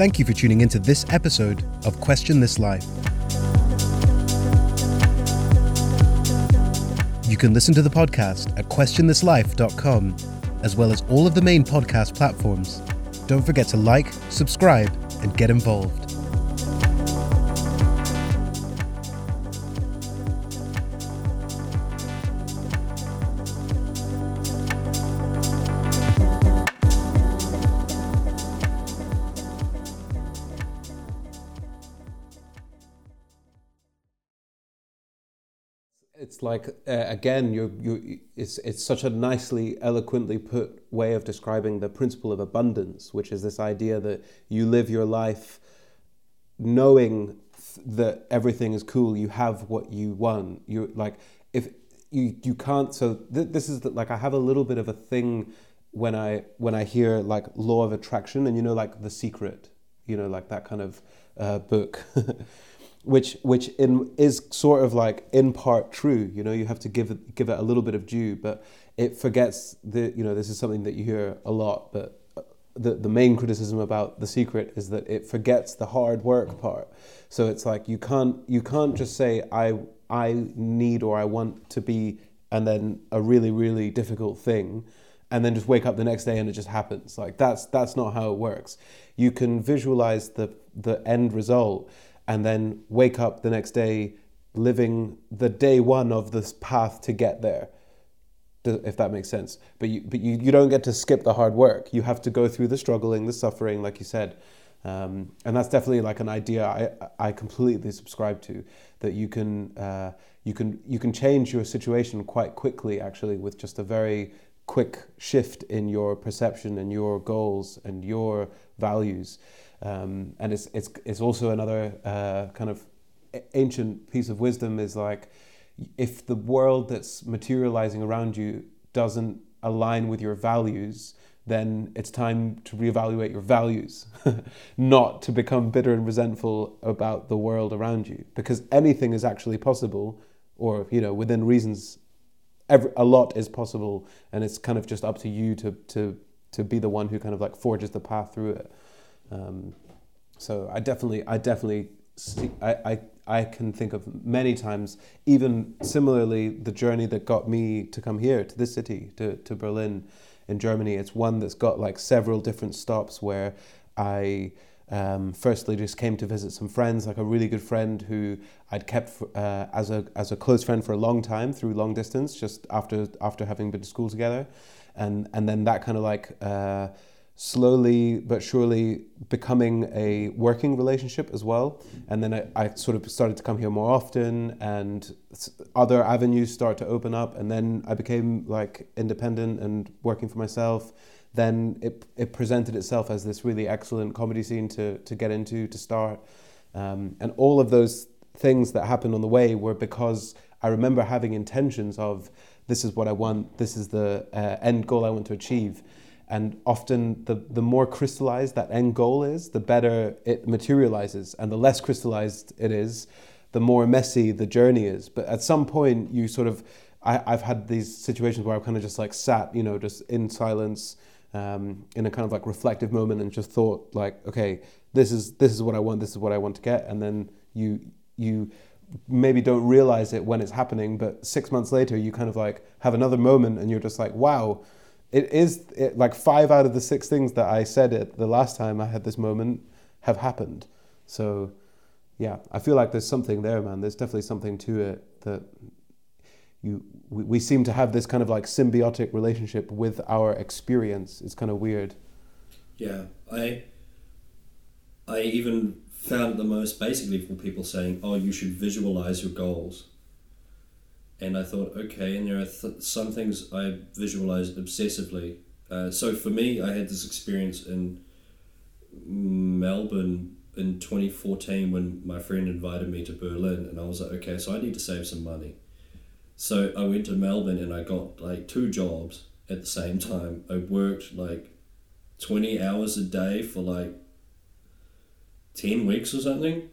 Thank you for tuning into this episode of Question This Life. You can listen to the podcast at questionthislife.com, as well as all of the main podcast platforms. Don't forget to like, subscribe, and get involved. Like uh, again you you it's it's such a nicely eloquently put way of describing the principle of abundance which is this idea that you live your life knowing that everything is cool you have what you want you like if you you can't so th- this is the, like I have a little bit of a thing when I when I hear like law of attraction and you know like the secret you know like that kind of uh, book which which in, is sort of like in part true. You know, you have to give it, give it a little bit of due, but it forgets the you know this is something that you hear a lot, but uh, the the main criticism about the secret is that it forgets the hard work part. So it's like you can't you can't just say I I need or I want to be and then a really really difficult thing and then just wake up the next day and it just happens like that's that's not how it works you can visualize the the end result and then wake up the next day living the day one of this path to get there if that makes sense. But you but you, you don't get to skip the hard work. You have to go through the struggling the suffering like you said. Um, and that's definitely like an idea I, I completely subscribe to that you can uh, you can you can change your situation quite quickly actually with just a very quick shift in your perception and your goals and your values um, and it's, it's, it's also another uh, kind of ancient piece of wisdom is like if the world that's materializing around you doesn't align with your values, then it's time to reevaluate your values, not to become bitter and resentful about the world around you. Because anything is actually possible, or you know, within reasons, every, a lot is possible, and it's kind of just up to you to to to be the one who kind of like forges the path through it. Um, so I definitely, I definitely see, I, I, I can think of many times, even similarly, the journey that got me to come here to this city, to, to Berlin in Germany. It's one that's got like several different stops where I um, firstly just came to visit some friends, like a really good friend who I'd kept uh, as a as a close friend for a long time through long distance, just after after having been to school together, and and then that kind of like. Uh, slowly but surely becoming a working relationship as well. And then I, I, sort of started to come here more often, and other avenues start to open up. And then I became like independent and working for myself. Then it, it presented itself as this really excellent comedy scene to, to get into, to start. Um, and all of those things that happened on the way were because I remember having intentions of this is what I want, this is the uh, end goal I want to achieve and often, the, the more crystallized that end goal is, the better it materializes. And the less crystallized it is, the more messy the journey is. But at some point, you sort of, I, I've had these situations where I've kind of just like sat, you know, just in silence, um, in a kind of like reflective moment, and just thought, like, okay, this is this is what I want, this is what I want to get, and then you you maybe don't realize it when it's happening, but six months later, you kind of like have another moment, and you're just like, wow it is it, like five out of the six things that I said it the last time I had this moment have happened. So, yeah, I feel like there's something there, man. There's definitely something to it that you we, we seem to have this kind of like symbiotic relationship with our experience. It's kind of weird. Yeah, I I even found the most basically for people saying, "Oh, you should visualize your goals." And I thought, okay, and there are th- some things I visualized obsessively. Uh, so for me, I had this experience in Melbourne in 2014 when my friend invited me to Berlin, and I was like, okay, so I need to save some money. So I went to Melbourne and I got like two jobs at the same time. I worked like 20 hours a day for like 10 weeks or something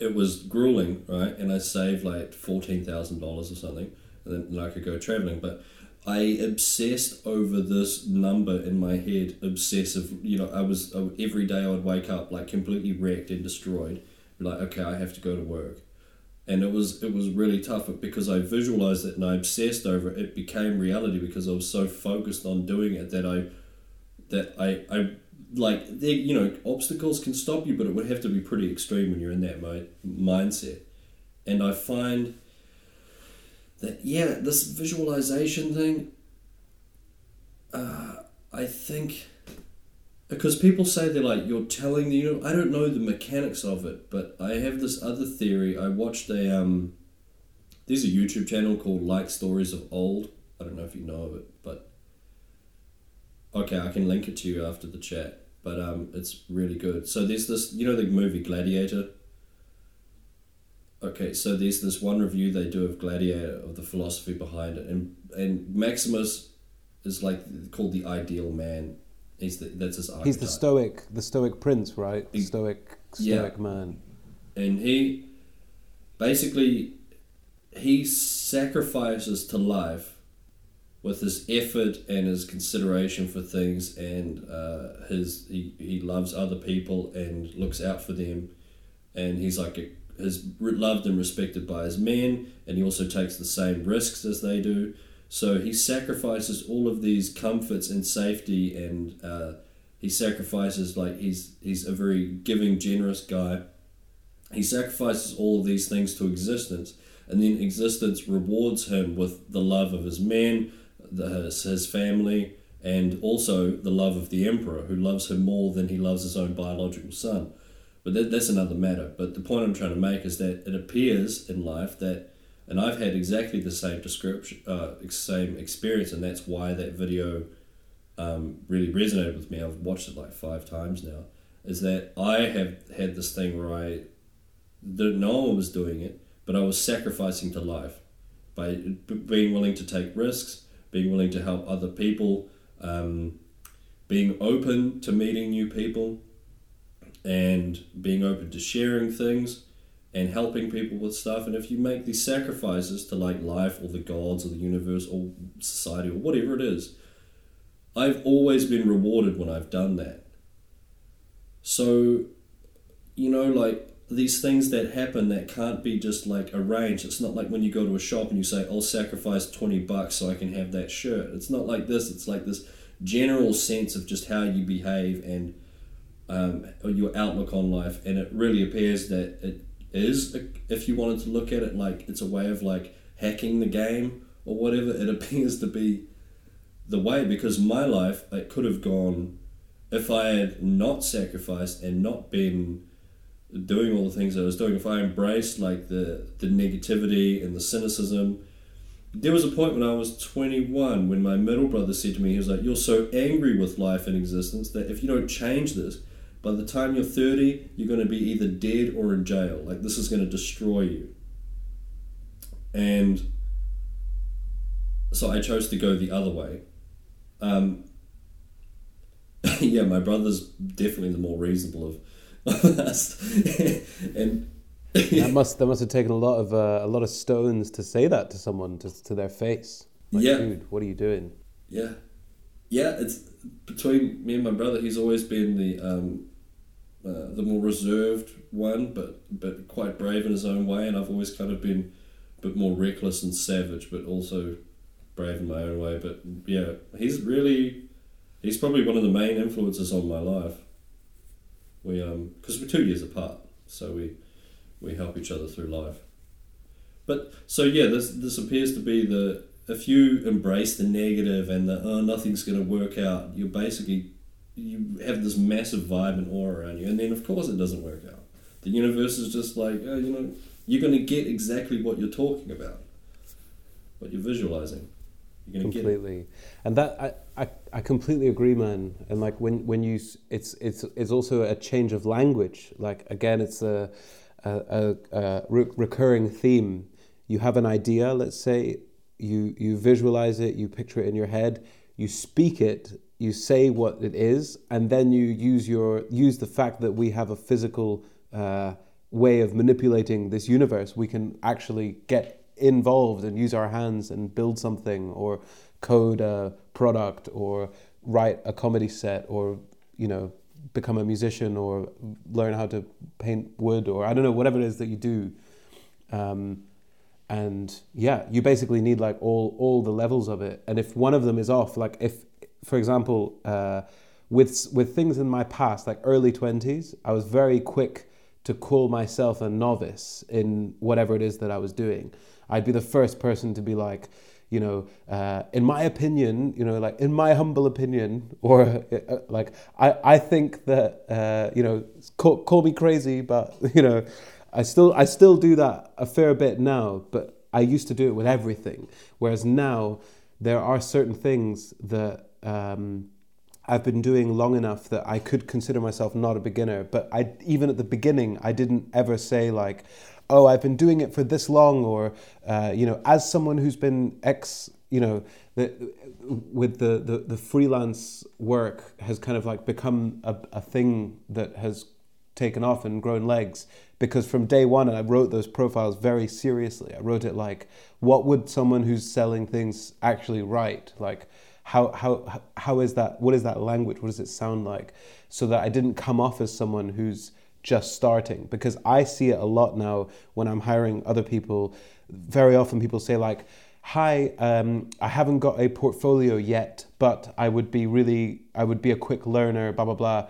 it was grueling, right? And I saved like fourteen thousand dollars or something, and then I could go traveling. But I obsessed over this number in my head. Obsessive, you know. I was every day I would wake up like completely wrecked and destroyed. Like, okay, I have to go to work, and it was it was really tough because I visualized it and I obsessed over it. It became reality because I was so focused on doing it that I that I I like they you know obstacles can stop you, but it would have to be pretty extreme when you're in that mi- mindset. And I find that yeah, this visualization thing. Uh, I think because people say they're like you're telling the you know I don't know the mechanics of it, but I have this other theory. I watched a um, there's a YouTube channel called Like Stories of Old. I don't know if you know of it, but okay, I can link it to you after the chat. But um, it's really good. So there's this, you know, the movie Gladiator. Okay, so there's this one review they do of Gladiator of the philosophy behind it, and and Maximus is like called the ideal man. He's the that's his archetype. He's the stoic, the stoic prince, right? The He- stoic, yeah. stoic man. and he basically he sacrifices to life with his effort and his consideration for things and uh, his he, he loves other people and looks out for them. And he's like is loved and respected by his men and he also takes the same risks as they do. So he sacrifices all of these comforts and safety and uh, he sacrifices like he's he's a very giving generous guy. He sacrifices all of these things to existence, and then existence rewards him with the love of his men, the, his, his family, and also the love of the emperor, who loves him more than he loves his own biological son. But that, that's another matter. But the point I'm trying to make is that it appears in life that, and I've had exactly the same description, uh, same experience, and that's why that video um, really resonated with me. I've watched it like five times now. Is that I have had this thing where I didn't know I was doing it, but I was sacrificing to life by being willing to take risks, being willing to help other people, um, being open to meeting new people, and being open to sharing things and helping people with stuff. And if you make these sacrifices to like life or the gods or the universe or society or whatever it is, I've always been rewarded when I've done that. So, you know, like these things that happen that can't be just like arranged. It's not like when you go to a shop and you say, I'll sacrifice 20 bucks so I can have that shirt. It's not like this. It's like this general sense of just how you behave and um, your outlook on life. And it really appears that it is, if you wanted to look at it like it's a way of like hacking the game or whatever, it appears to be the way because my life, it could have gone if I had not sacrificed and not been doing all the things I was doing, if I embraced like the the negativity and the cynicism, there was a point when I was 21 when my middle brother said to me, he was like, You're so angry with life and existence that if you don't change this, by the time you're 30, you're going to be either dead or in jail. Like, this is going to destroy you. And so I chose to go the other way. Um, yeah, my brother's definitely the more reasonable of, of us. and That must that must have taken a lot of uh, a lot of stones to say that to someone to, to their face. Like, Yeah. dude, what are you doing? Yeah, yeah. It's between me and my brother. He's always been the um, uh, the more reserved one, but but quite brave in his own way. And I've always kind of been a bit more reckless and savage, but also brave in my own way. But yeah, he's really he's probably one of the main influences on my life. We um because we're two years apart, so we we help each other through life. But so yeah, this this appears to be the if you embrace the negative and the oh nothing's going to work out, you're basically you have this massive vibe and aura around you, and then of course it doesn't work out. The universe is just like oh, you know you're going to get exactly what you're talking about, what you're visualizing. Completely. And that I, I, I completely agree man. And like when when you it's it's it's also a change of language. Like again it's a a, a, a re- recurring theme. You have an idea let's say you you visualize it you picture it in your head you speak it you say what it is and then you use your use the fact that we have a physical uh, way of manipulating this universe. We can actually get involved and use our hands and build something or code a product or write a comedy set or you know become a musician or learn how to paint wood or I don't know whatever it is that you do. Um, and yeah, you basically need like all all the levels of it. And if one of them is off, like if, for example, uh, with with things in my past, like early twenties, I was very quick to call myself a novice in whatever it is that I was doing. I'd be the first person to be like, you know, uh, in my opinion, you know, like in my humble opinion, or uh, like I, I think that uh, you know, call, call me crazy, but you know, I still I still do that a fair bit now, but I used to do it with everything. Whereas now there are certain things that um, I've been doing long enough that I could consider myself not a beginner. But I even at the beginning I didn't ever say like, oh I've been doing it for this long, or uh, you know as someone who's been ex you know the, with the, the the freelance work has kind of like become a, a thing that has taken off and grown legs because from day one I wrote those profiles very seriously. I wrote it like, what would someone who's selling things actually write? Like, how, how, how is that? What is that language? What does it sound like? So that I didn't come off as someone who's just starting because I see it a lot now when I'm hiring other people. Very often people say like, hi, um, I haven't got a portfolio yet, but I would be really, I would be a quick learner, blah, blah, blah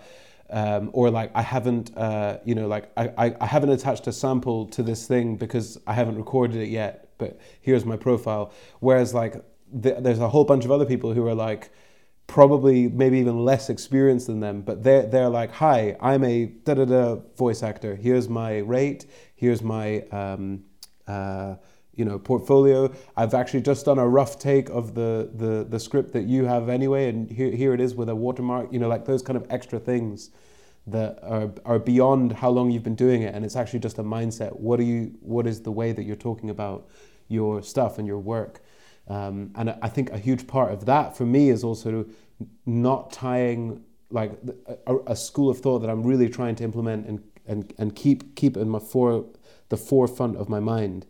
um, or like I haven't, uh, you know, like I, I I haven't attached a sample to this thing because I haven't recorded it yet, but here's my profile. Whereas like the, there's a whole bunch of other people who are like probably maybe even less experienced than them, but they're they're like, hi, I'm a da da da voice actor. Here's my rate. Here's my um, uh, you know portfolio. I've actually just done a rough take of the the, the script that you have anyway, and here here it is with a watermark. You know, like those kind of extra things that are are beyond how long you've been doing it, and it's actually just a mindset. What are you? What is the way that you're talking about your stuff and your work? Um, and I think a huge part of that for me is also not tying like a, a, school of thought that I'm really trying to implement and, and, and keep keep in my for the forefront of my mind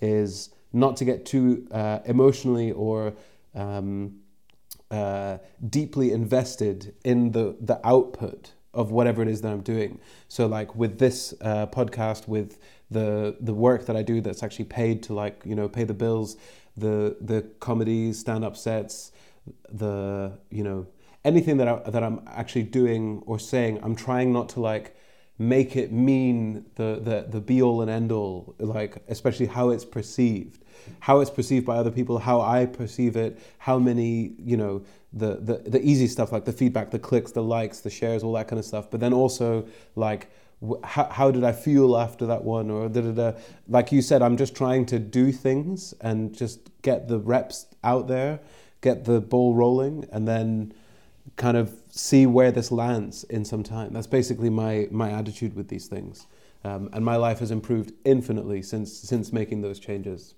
is not to get too uh, emotionally or um, uh, deeply invested in the, the output of whatever it is that I'm doing. So, like with this uh, podcast, with the the work that I do, that's actually paid to like you know pay the bills, the the comedy stand up sets, the you know anything that I, that I'm actually doing or saying, I'm trying not to like make it mean the, the, the be all and end all, like especially how it's perceived, how it's perceived by other people, how I perceive it, how many, you know, the, the, the easy stuff like the feedback, the clicks, the likes, the shares, all that kind of stuff. But then also like, how, how did I feel after that one? Or da, da, da. like you said, I'm just trying to do things and just get the reps out there, get the ball rolling, and then kind of see where this lands in some time. That's basically my, my attitude with these things. Um, and my life has improved infinitely since, since making those changes.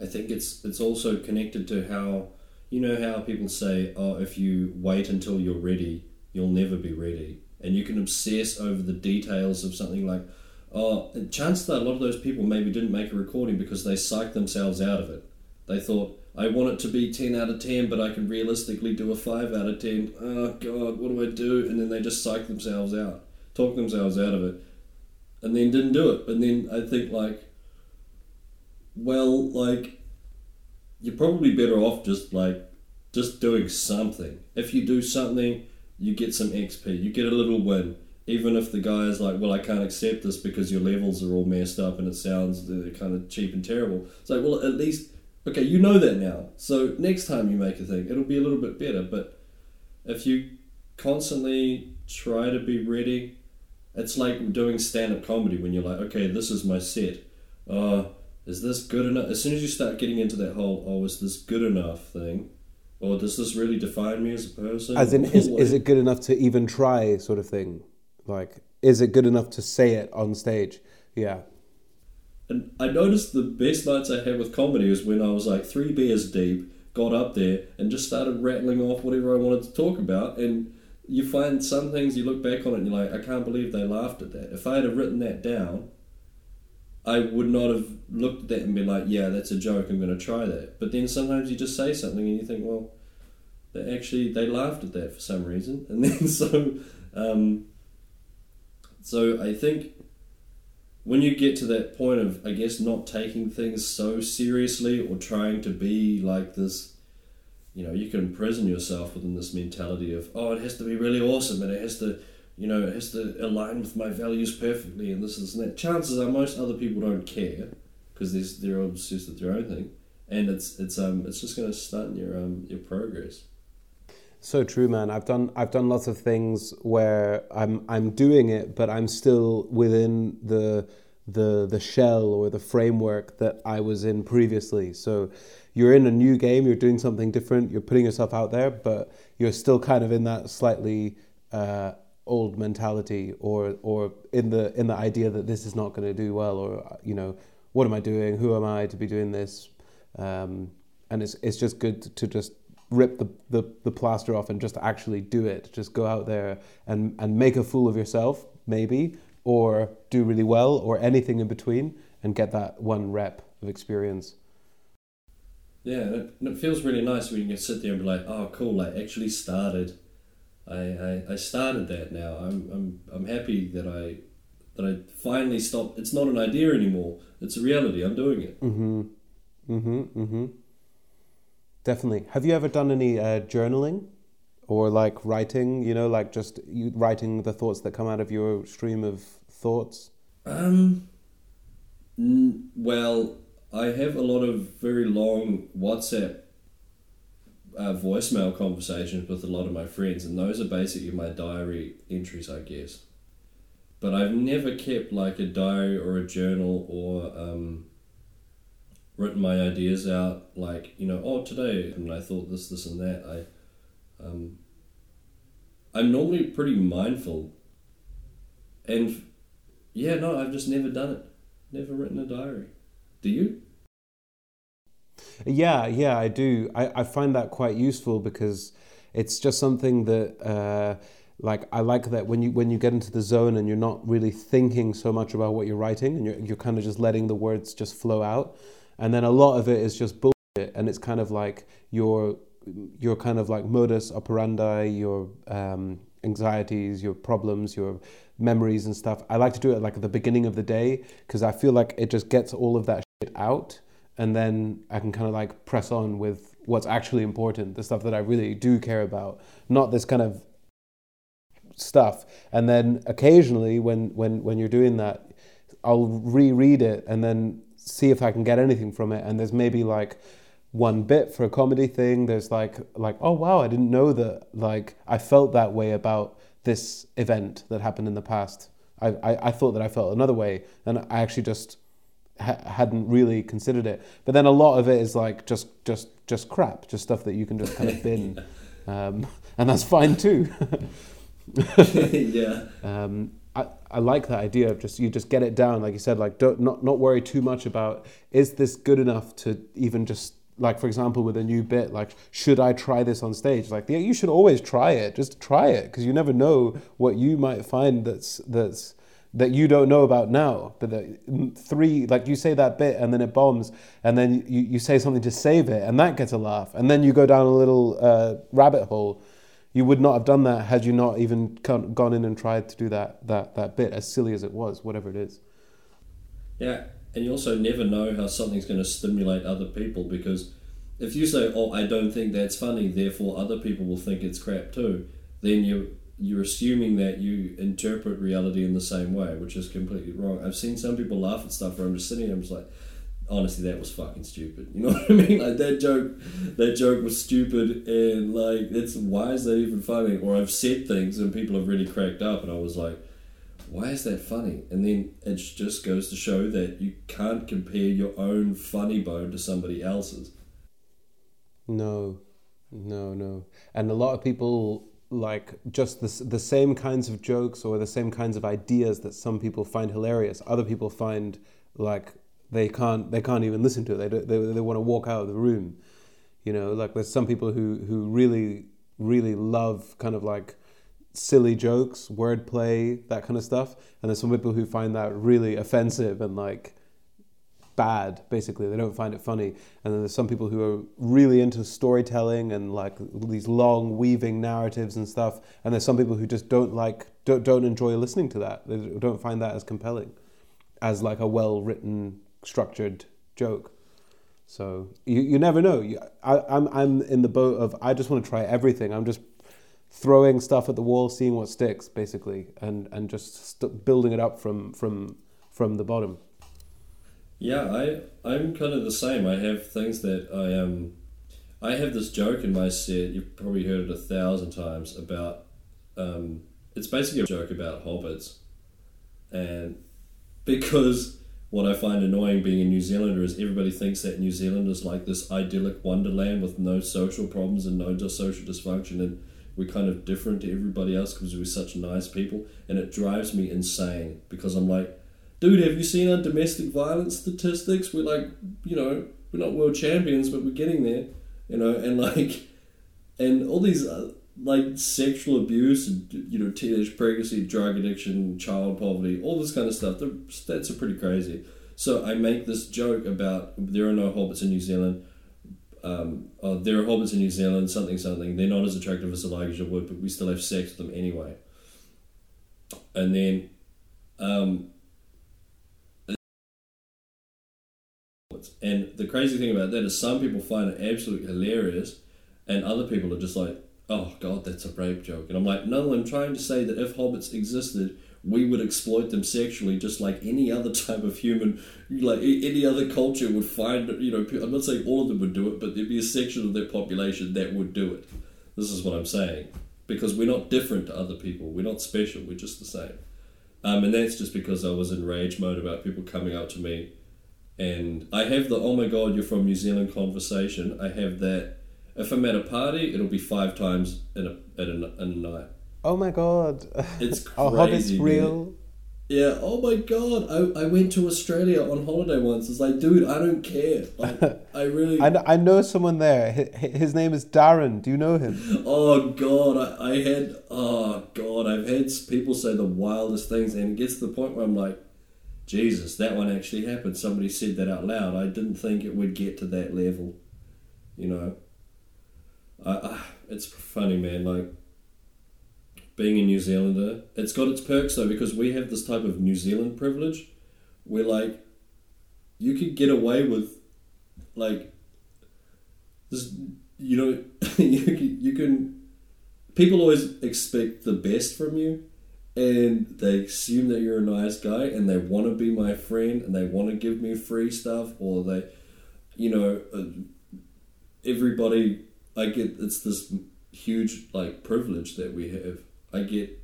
I think it's, it's also connected to how, you know, how people say, oh, if you wait until you're ready, you'll never be ready. And you can obsess over the details of something like, oh, chance that a lot of those people maybe didn't make a recording because they psyched themselves out of it. They thought, I want it to be 10 out of 10, but I can realistically do a 5 out of 10. Oh, God, what do I do? And then they just psych themselves out, talk themselves out of it, and then didn't do it. And then I think, like, well, like, you're probably better off just, like, just doing something. If you do something, you get some XP, you get a little win. Even if the guy is like, well, I can't accept this because your levels are all messed up and it sounds kind of cheap and terrible. It's like, well, at least Okay, you know that now. So next time you make a thing, it'll be a little bit better. But if you constantly try to be ready, it's like doing stand up comedy when you're like, okay, this is my set. Uh, is this good enough? As soon as you start getting into that whole, oh, is this good enough thing? Or does this really define me as a person? As in, is, is it good enough to even try, sort of thing? Like, is it good enough to say it on stage? Yeah. And I noticed the best nights I had with comedy was when I was like three beers deep, got up there, and just started rattling off whatever I wanted to talk about. And you find some things you look back on it and you're like, I can't believe they laughed at that. If I had written that down, I would not have looked at that and been like, yeah, that's a joke. I'm going to try that. But then sometimes you just say something and you think, well, they actually they laughed at that for some reason, and then so um, so I think when you get to that point of I guess not taking things so seriously or trying to be like this you know you can imprison yourself within this mentality of oh it has to be really awesome and it has to you know it has to align with my values perfectly and this, this and that chances are most other people don't care because they're obsessed with their own thing and it's it's um it's just going to stunt your um your progress so true, man. I've done I've done lots of things where I'm I'm doing it, but I'm still within the the the shell or the framework that I was in previously. So you're in a new game, you're doing something different, you're putting yourself out there, but you're still kind of in that slightly uh, old mentality or or in the in the idea that this is not going to do well or you know what am I doing? Who am I to be doing this? Um, and it's it's just good to just rip the, the, the plaster off and just actually do it. Just go out there and, and make a fool of yourself, maybe, or do really well, or anything in between, and get that one rep of experience. Yeah, it, it feels really nice when you can sit there and be like, oh, cool, I actually started. I, I, I started that now. I'm, I'm, I'm happy that I that I finally stopped. It's not an idea anymore. It's a reality. I'm doing it. Mm-hmm. Mm-hmm. Mm-hmm. Definitely. Have you ever done any uh, journaling or like writing, you know, like just you writing the thoughts that come out of your stream of thoughts? Um, n- well, I have a lot of very long WhatsApp uh, voicemail conversations with a lot of my friends, and those are basically my diary entries, I guess. But I've never kept like a diary or a journal or um, written my ideas out like you know oh today and I thought this this and that. I um, I'm normally pretty mindful. And yeah no I've just never done it. Never written a diary. Do you yeah yeah I do. I, I find that quite useful because it's just something that uh, like I like that when you when you get into the zone and you're not really thinking so much about what you're writing and you're, you're kind of just letting the words just flow out. And then a lot of it is just bullshit and it's kind of like your your kind of like modus operandi your um, anxieties your problems your memories and stuff. I like to do it like at the beginning of the day because i feel like it just gets all of that shit out and then i can kind of like press on with what's actually important the stuff that i really do care about not this kind of stuff and then occasionally when when when you're doing that i'll reread it and then see if I can get anything from it. And there's maybe like one bit for a comedy thing. There's like like oh wow, I didn't know that. Like I felt that way about this event that happened in the past. I I, I thought that I felt another way, and I actually just ha- hadn't really considered it. But then a lot of it is like just just just crap, just stuff that you can just kind of bin, um, and that's fine too. yeah. Um, I, I like that idea of just you just get it down like you said like don't not not worry too much about is this good enough to even just like for example with a new bit like should i try this on stage like yeah you should always try it just try it because you never know what you might find that's that's that you don't know about now but the three like you say that bit and then it bombs and then you, you say something to save it and that gets a laugh and then you go down a little uh, rabbit hole. You would not have done that had you not even gone in and tried to do that that that bit as silly as it was whatever it is. Yeah and you also never know how something's going to stimulate other people because if you say oh i don't think that's funny therefore other people will think it's crap too then you you're assuming that you interpret reality in the same way which is completely wrong. I've seen some people laugh at stuff where i'm just sitting there i'm just like honestly that was fucking stupid. You know what i mean? Like that joke that joke was stupid and like it's why is that even funny? Or i've said things and people have really cracked up and i was like why is that funny? And then it just goes to show that you can't compare your own funny bone to somebody else's. No. No no. And a lot of people like just the, the same kinds of jokes or the same kinds of ideas that some people find hilarious other people find like they can't they can't even listen to it. They they they want to walk out of the room. You know, like there's some people who who really really love kind of like silly jokes, wordplay, that kind of stuff, and there's some people who find that really offensive and like bad. Basically, they don't find it funny. And then there's some people who are really into storytelling and like these long weaving narratives and stuff. And there's some people who just don't like don't don't enjoy listening to that. They don't find that as compelling, as like a well written, structured joke. So you, you never know. You, I, I'm I'm in the boat of I just want to try everything. I'm just throwing stuff at the wall, seeing what sticks, basically, and and just st- building it up from from from the bottom. Yeah, I I'm kind of the same. I have things that I um I have this joke in my set. You've probably heard it a thousand times about um it's basically a joke about hobbits, and because what I find annoying being a New Zealander is everybody thinks that New Zealand is like this idyllic wonderland with no social problems and no social dysfunction and we're kind of different to everybody else because we're such nice people and it drives me insane because I'm like dude have you seen our domestic violence statistics? We're like you know we're not world champions but we're getting there you know and like and all these uh, like sexual abuse and you know teenage pregnancy drug addiction child poverty all this kind of stuff the stats are pretty crazy. So i make this joke about there are no hobbits in new zealand um, oh, there are hobbits in new zealand something something. They're not as attractive as elijah wood but we still have sex with them anyway. And then um, and the crazy thing about that is some people find it absolutely hilarious and other people are just like oh god, that's a rape joke. And I'm like, no, I'm trying to say that if hobbits existed, we would exploit them sexually just like any other type of human, like any other culture would find, you know, I'm not saying all of them would do it, but there'd be a section of their population that would do it. This is what I'm saying. Because we're not different to other people. We're not special. We're just the same. Um, and that's just because I was in rage mode about people coming up to me. And I have the, oh my god, you're from New Zealand conversation. I have that if I'm at a party, it'll be five times in a, in a, in a night. Oh my god. It's crazy. Hobbits real? Yeah, oh my god. I, I went to Australia on holiday once. It's like, dude, I don't care. Like, I really. I, know, I know someone there. His name is Darren. Do you know him? Oh god, I, I had. Oh god, I've had people say the wildest things, and it gets to the point where I'm like, Jesus, that one actually happened. Somebody said that out loud. I didn't think it would get to that level, you know. I, I, it's funny, man. Like being a New Zealander, it's got its perks though because we have this type of New Zealand privilege, where like you could get away with like this. You know, you you can. People always expect the best from you, and they assume that you're a nice guy, and they want to be my friend, and they want to give me free stuff, or they, you know, uh, everybody I get it's this huge like privilege that we have. I get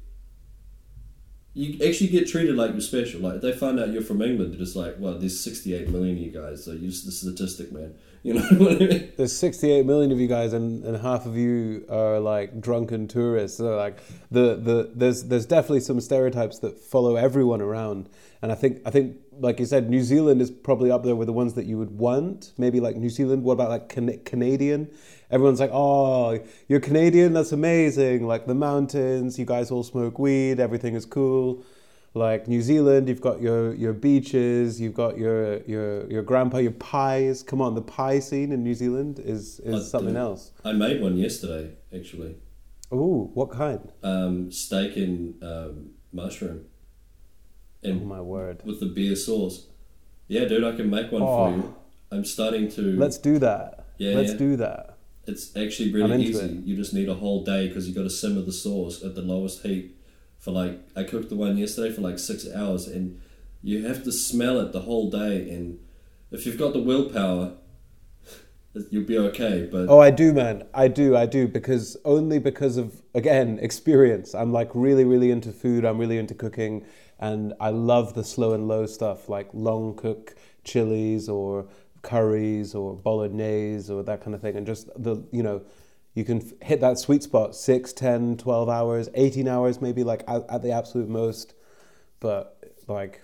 you actually get treated like you're special. Like they find out you're from England, they're just like, well, there's 68 million of you guys, so you're just the statistic, man. You know what I mean? There's 68 million of you guys, and, and half of you are like drunken tourists. So like the, the there's there's definitely some stereotypes that follow everyone around, and I think I think like you said, New Zealand is probably up there with the ones that you would want. Maybe like New Zealand. What about like Can- Canadian? Everyone's like, oh, you're Canadian. That's amazing. Like the mountains. You guys all smoke weed. Everything is cool. Like New Zealand, you've got your your beaches. You've got your your your grandpa, your pies. Come on, the pie scene in New Zealand is is something else. I made one yesterday, actually. Ooh, what kind? Um, steak and um, mushroom. And oh my word! With the beer sauce. Yeah, dude, I can make one oh. for you. I'm starting to. Let's do that. Yeah, let's yeah. do that. It's actually really easy. It. You just need a whole day because you got to simmer the sauce at the lowest heat for like. I cooked the one yesterday for like six hours, and you have to smell it the whole day. And if you've got the willpower, you'll be okay. But oh, I do, man. I do. I do because only because of again experience. I'm like really, really into food. I'm really into cooking and I love the slow and low stuff like long cook chilies or curries or bolognese or that kind of thing and just the you know you can hit that sweet spot 6 10 12 hours 18 hours maybe like at, at the absolute most. But like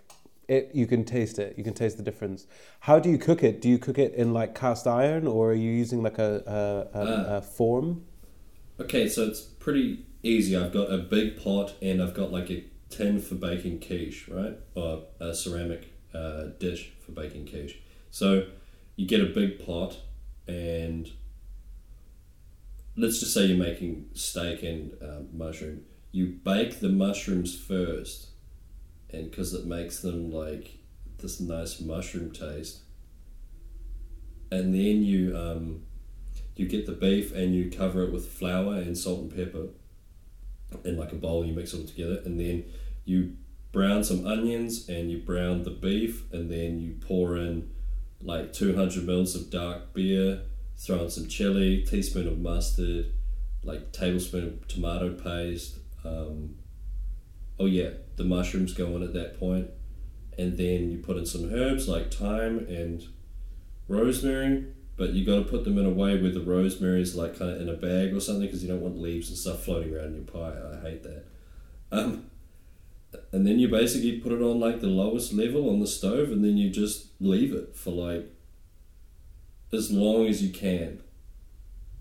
it you can taste it. You can taste the difference. How do you cook it? Do you cook it in like cast iron or are you using like a, a, a, uh, a form? Okay so it's pretty easy. I've got a big pot and i've got like a tin for baking quiche, right? Or a ceramic uh, dish for baking quiche. So you get a big pot, and let's just say you're making steak and um, mushroom. You bake the mushrooms first, and because it makes them like this nice mushroom taste, and then you um, you get the beef and you cover it with flour and salt and pepper in like a bowl. You mix it all together, and then you brown some onions and you brown the beef, and then you pour in like 200 mils of dark beer, throw in some chili, teaspoon of mustard, like tablespoon of tomato paste. Um, oh yeah, the mushrooms go in at that point, and then you put in some herbs like thyme and rosemary. But you got to put them in a way where the rosemary is like kind of in a bag or something because you don't want leaves and stuff floating around in your pie. I hate that. Um, and then you basically put it on like the lowest level on the stove and then you just leave it for like as long as you can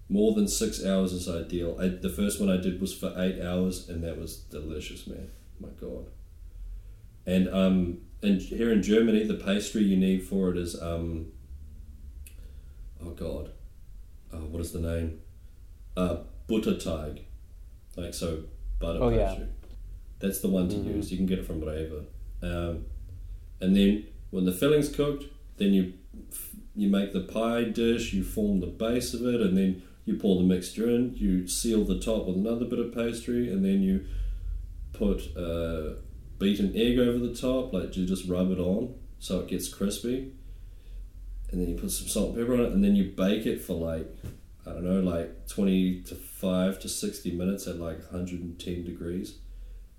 more than six hours is ideal I, the first one i did was for eight hours and that was delicious man my god and um and here in germany the pastry you need for it is um oh god oh, what is the name uh butterteig like so butter Oh, yeah. pastry that's the one to Mhm. use. You can get it from Rewe. Um, and then when the filling's cooked, then you you make the pie dish. You form the base of it, and then you pour the mixture in. You seal the top with another bit of pastry, and then you put uh, beaten egg over the top. Like you just rub it on so it gets crispy. And then you put some salt and pepper on it, and then you bake it for like I don't know, like twenty to five to sixty minutes at like hundred and ten degrees.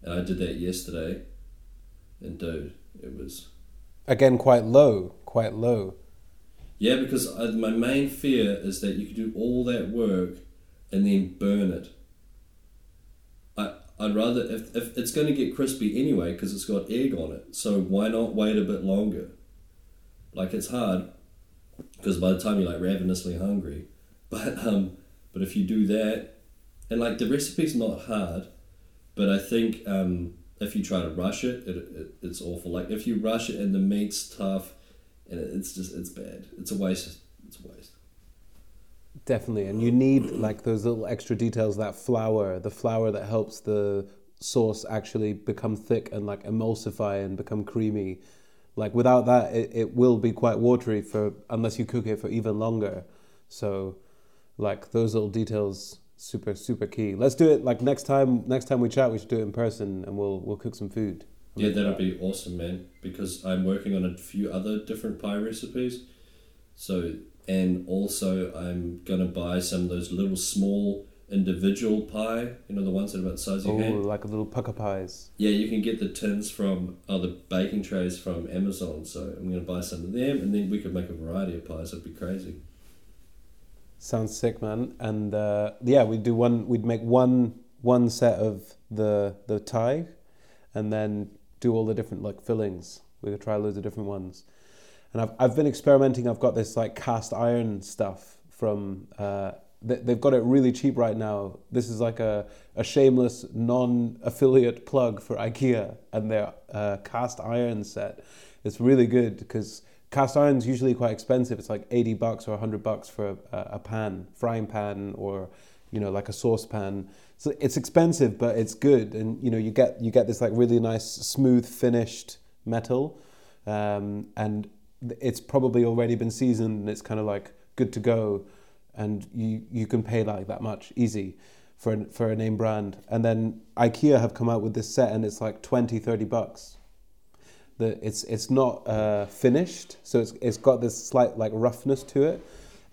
And I did that yesterday, and dude, it was Again, quite low, quite low. Yeah. Because I, my main fear is that you could do all that work and then burn it. I I'd rather if, if it's going to get crispy anyway because it's got egg on it. So why not wait a bit longer? Like it's hard because by the time you're like ravenously hungry, but um, but if you do that, and like the recipe's not hard, but I think um, if you try to rush it, it, it it's awful. Like if you rush it and the meat's tough, and it's just it's bad. It's a waste. It's a waste. Definitely, and you need like those little extra details. That flour, the flour that helps the sauce actually become thick and like emulsify and become creamy. Like without that, it, it will be quite watery for unless you cook it for even longer. So, like those little details, super super key. Let's do it like next time. Next time we chat, we should do it in person, and we'll we'll cook some food. Yeah, that'd be awesome, man. Because I'm working on a few other different pie recipes. So, and also I'm gonna buy some of those little small individual pie. You know the ones that are about the size of Oh, your hand. like a little pucker pies. Yeah, you can get the tins from, oh, the baking trays from Amazon. So I'm gonna buy some of them, and then we could make a variety of pies. It'd be crazy. Sounds sick, man. And uh, yeah, we'd do one. We'd make one one set of the the Thai, and then do all the different like fillings. We could try loads of different ones. And I've I've been experimenting. I've got this like cast iron stuff from. Uh, they, they've got it really cheap right now. This is like a, a shameless non-affiliate plug for IKEA and their uh, cast iron set. It's really good because cast iron's usually quite expensive. It's like 80 bucks or 100 bucks for a, a pan, frying pan or you know like a saucepan. So it's expensive but it's good. And you know you get you get this like really nice smooth finished metal. Um, and it's probably already been seasoned and it's kind of like good to go. And you you can pay like that much easy for an, for a name brand. And then IKEA have come out with this set and it's like 20 30 bucks. The it's it's not uh, finished, so it's it's got this slight like roughness to it,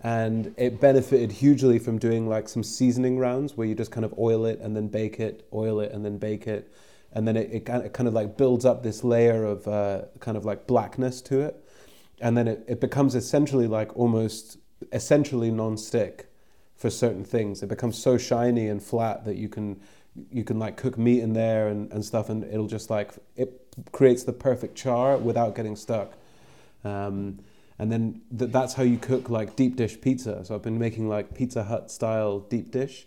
and it benefited hugely from doing like some seasoning rounds where you just kind of oil it and then bake it, oil it and then bake it, and then it, it, kind of, like builds up this layer of uh, kind of like blackness to it, and then it, it becomes essentially like almost essentially non-stick for certain things. It becomes so shiny and flat that you can you can like cook meat in there and, and stuff and it'll just like it creates the perfect char without getting stuck. Um, and then th- that's how you cook like deep dish pizza so i've been making like pizza hut style deep dish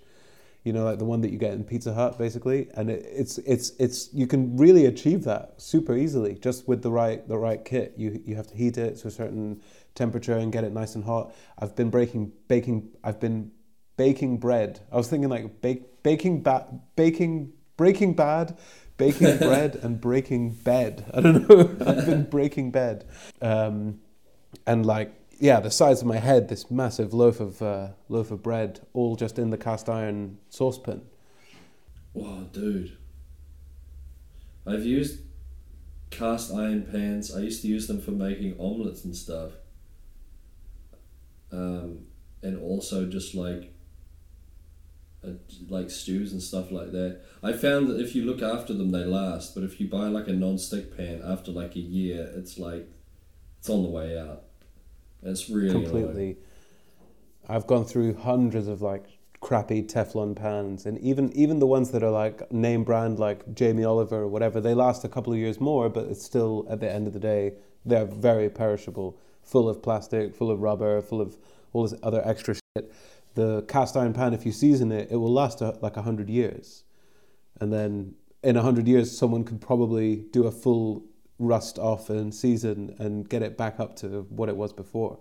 you know, like the one that you get in Pizza Hut, basically. And it, it's it's it's you can really achieve that super easily just with the right the right kit. You you have to heat it to a certain temperature and get it nice and hot. I've been breaking baking. I've been baking bread. I was thinking like bake baking ba- baking breaking bad. Baking bread and breaking bed. I don't know. I've been breaking bed, um, and like yeah, the size of my head, this massive loaf of uh, loaf of bread, all just in the cast iron saucepan. Wow, dude. I've used cast iron pans. I used to use them for making omelets and stuff. Um, and also just like uh, like stews and stuff like that. I found that if you look after them, they last. But if you buy like a non-stick pan after like a year, it's like it's on the way out. It's really uh, completely. annoying. I've gone through hundreds of like crappy Teflon pans, and even even the ones that are like name brand, like Jamie Oliver or whatever, they last a couple of years more, but it's still at the end of the day they're very perishable, full of plastic, full of rubber, full of all this other extra shit. The cast iron pan, if you season it, it will last a, like a hundred years, and then in a hundred years, someone could probably do a full rust off and season and get it back up to what it was before.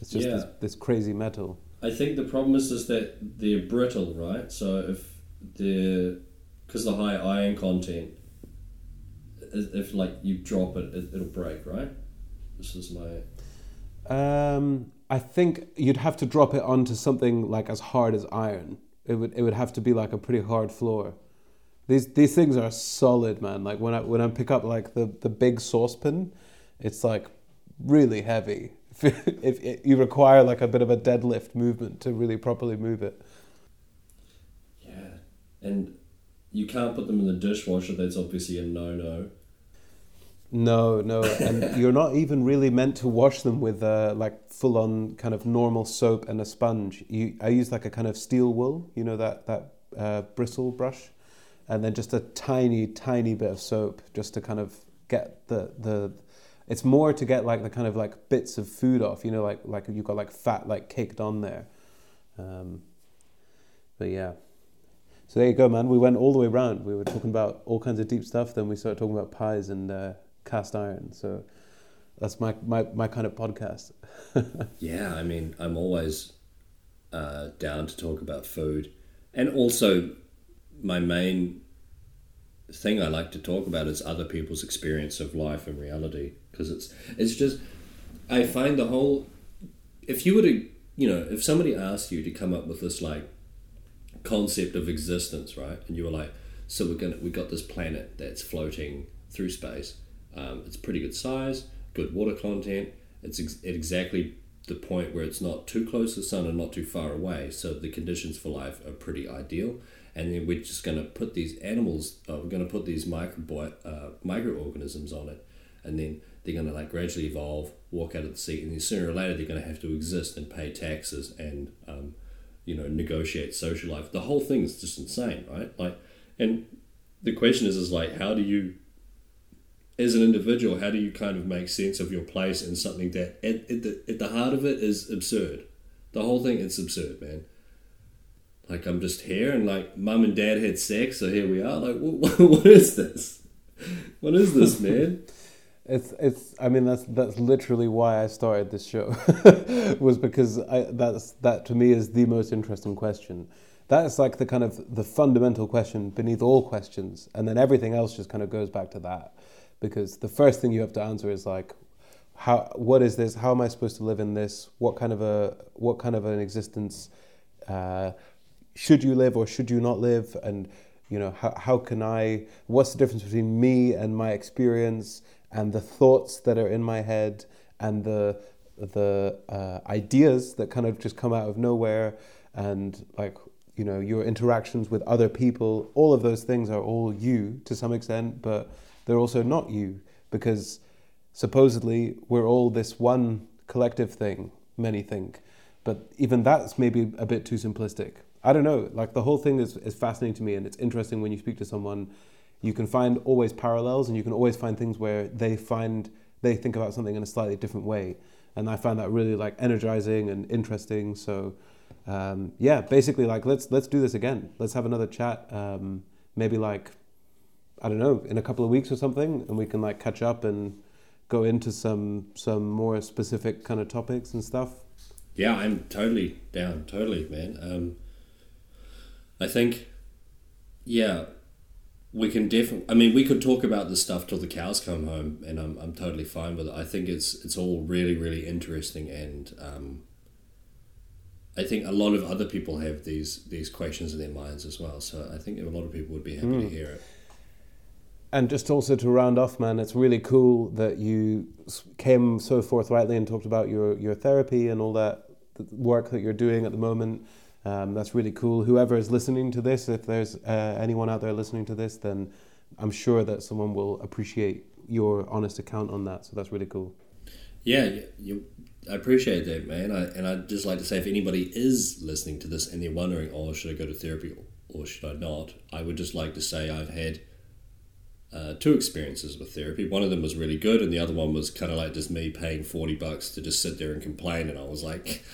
It's just Yeah. this, this crazy metal. I think the problem is is that they're brittle, right? So if the because the high iron content, if if, like you drop it, it, it'll break, right? This is my Um, I think you'd have to drop it onto something like as hard as iron. It would it would have to be like a pretty hard floor. These these things are solid, man. Like when I when I pick up like the, the big saucepan, it's like really heavy. If, if it, you require like a bit of a deadlift movement to really properly move it. yeah, and you can't put them in the dishwasher. That's obviously a no no. No, no, and you're not even really meant to wash them with uh, like full on kind of normal soap and a sponge. You, I use like a kind of steel wool, you know that that uh, bristle brush, and then just a tiny, tiny bit of soap just to kind of get the the. It's more to get like the kind of like bits of food off, you know, like like you've got like fat like caked on there. Um, but yeah. So there you go, man. We went all the way around. We were talking about all kinds of deep stuff. Then we started talking about pies and uh, cast iron. So that's my, my, my kind of podcast. Yeah, I mean, I'm always uh, down to talk about food, and also my main thing I like to talk about is other people's experience of life and reality because it's it's just I find the whole if you were to you know if somebody asked you to come up with this like concept of existence right and you were like so we're gonna we got this planet that's floating through space um, it's pretty good size good water content it's ex- at exactly the point where it's not too close to the sun and not too far away so the conditions for life are pretty ideal and then we're just going to put these animals uh, we're going to put these micro uh, microorganisms on it. And then they're going to like gradually evolve walk out of the sea and then sooner or later they're going to have to exist and pay taxes and um, you know negotiate social life. The whole thing is just insane right? Like and the question is is like how do you as an individual how do you kind of make sense of your place in something that at, at, the, at the heart of it is absurd? The whole thing it's absurd man like i'm just here and like mum and dad had sex so here we are like what, what is this what is this man It's it's. I mean, that's that's literally why I started this show, was because I, that's that to me is the most interesting question. That is like the kind of the fundamental question beneath all questions, and then everything else just kind of goes back to that, because the first thing you have to answer is like, how what is this? How am I supposed to live in this? What kind of a what kind of an existence uh, should you live or should you not live? And you know how how can I? What's the difference between me and my experience and the thoughts that are in my head and the the uh, ideas that kind of just come out of nowhere and like you know your interactions with other people all of those things are all you to some extent but they're also not you because supposedly we're all this one collective thing many think but even that's maybe a bit too simplistic i don't know like the whole thing is, is fascinating to me and it's interesting when you speak to someone you can find always parallels and you can always find things where they find they think about something in a slightly different way and i find that really like energizing and interesting so um, yeah, basically, like let's let's do this again. Let's have another chat. Um, maybe like I don't know, in a couple of weeks or something, and we can like catch up and go into some some more specific kind of topics and stuff. Yeah, I'm totally down. Totally, man. Um, I think, yeah, we can definitely. I mean, we could talk about this stuff till the cows come home, and I'm I'm totally fine with it. I think it's it's all really really interesting, and um, I think a lot of other people have these these questions in their minds as well. So I think a lot of people would be happy mm. to hear it. And just also to round off, man, it's really cool that you came so forthrightly and talked about your, your therapy and all that work that you're doing at the moment. Um, that's really cool. Whoever is listening to this, if there's uh, anyone out there listening to this, then I'm sure that someone will appreciate your honest account on that. So that's really cool. Yeah, you, I appreciate that, man. I, and I'd just like to say if anybody is listening to this and they're wondering, oh, should I go to therapy or should I not? I would just like to say I've had uh, two experiences with therapy. One of them was really good, and the other one was kind of like just me paying 40 bucks to just sit there and complain. And I was like,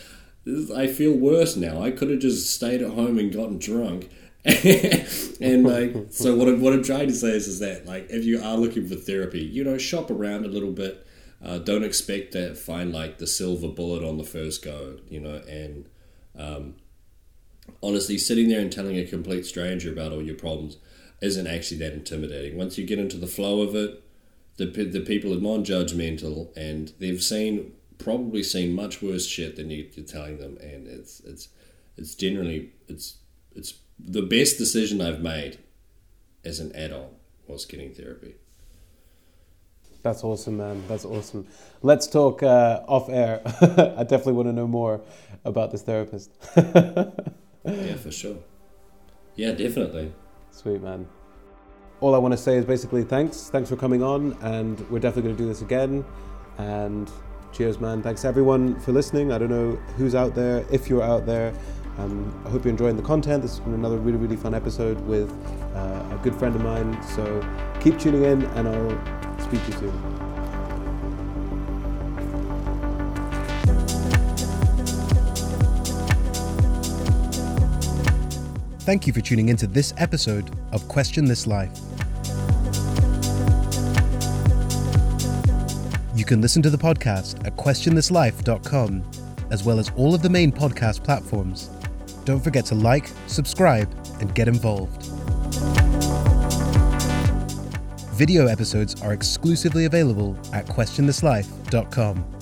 I feel worse now. I could have just stayed at home and gotten drunk. and like, so what I'm, what I'm trying to say is, is that like, if you are looking for therapy, you know, shop around a little bit. Uh, don't expect to find like the silver bullet on the first go, you know, and um, honestly, sitting there and telling a complete stranger about all your problems isn't actually that intimidating. Once you get into the flow of it, the, the people are non-judgmental and they've seen probably seen much worse shit than you, are telling them, and it's it's it's generally it's it's the best decision I've made as an adult was getting therapy. That's awesome, man. That's awesome. Let's talk uh, off air. I definitely want to know more about this therapist. yeah, for sure. Yeah, definitely. Sweet man. All I want to say is basically thanks. Thanks for coming on, and we're definitely going to do this again. And cheers, man. Thanks everyone for listening. I don't know who's out there, if you're out there. Um, I hope you're enjoying the content. This has been another really, really fun episode with uh, a good friend of mine. So keep tuning in, and I'll speak to you soon. Thank you for tuning into this episode of Question This Life. Can listen to the podcast at questionthislife.com, as well as all of the main podcast platforms. Don't forget to like, subscribe, and get involved. Video episodes are exclusively available at questionthislife.com.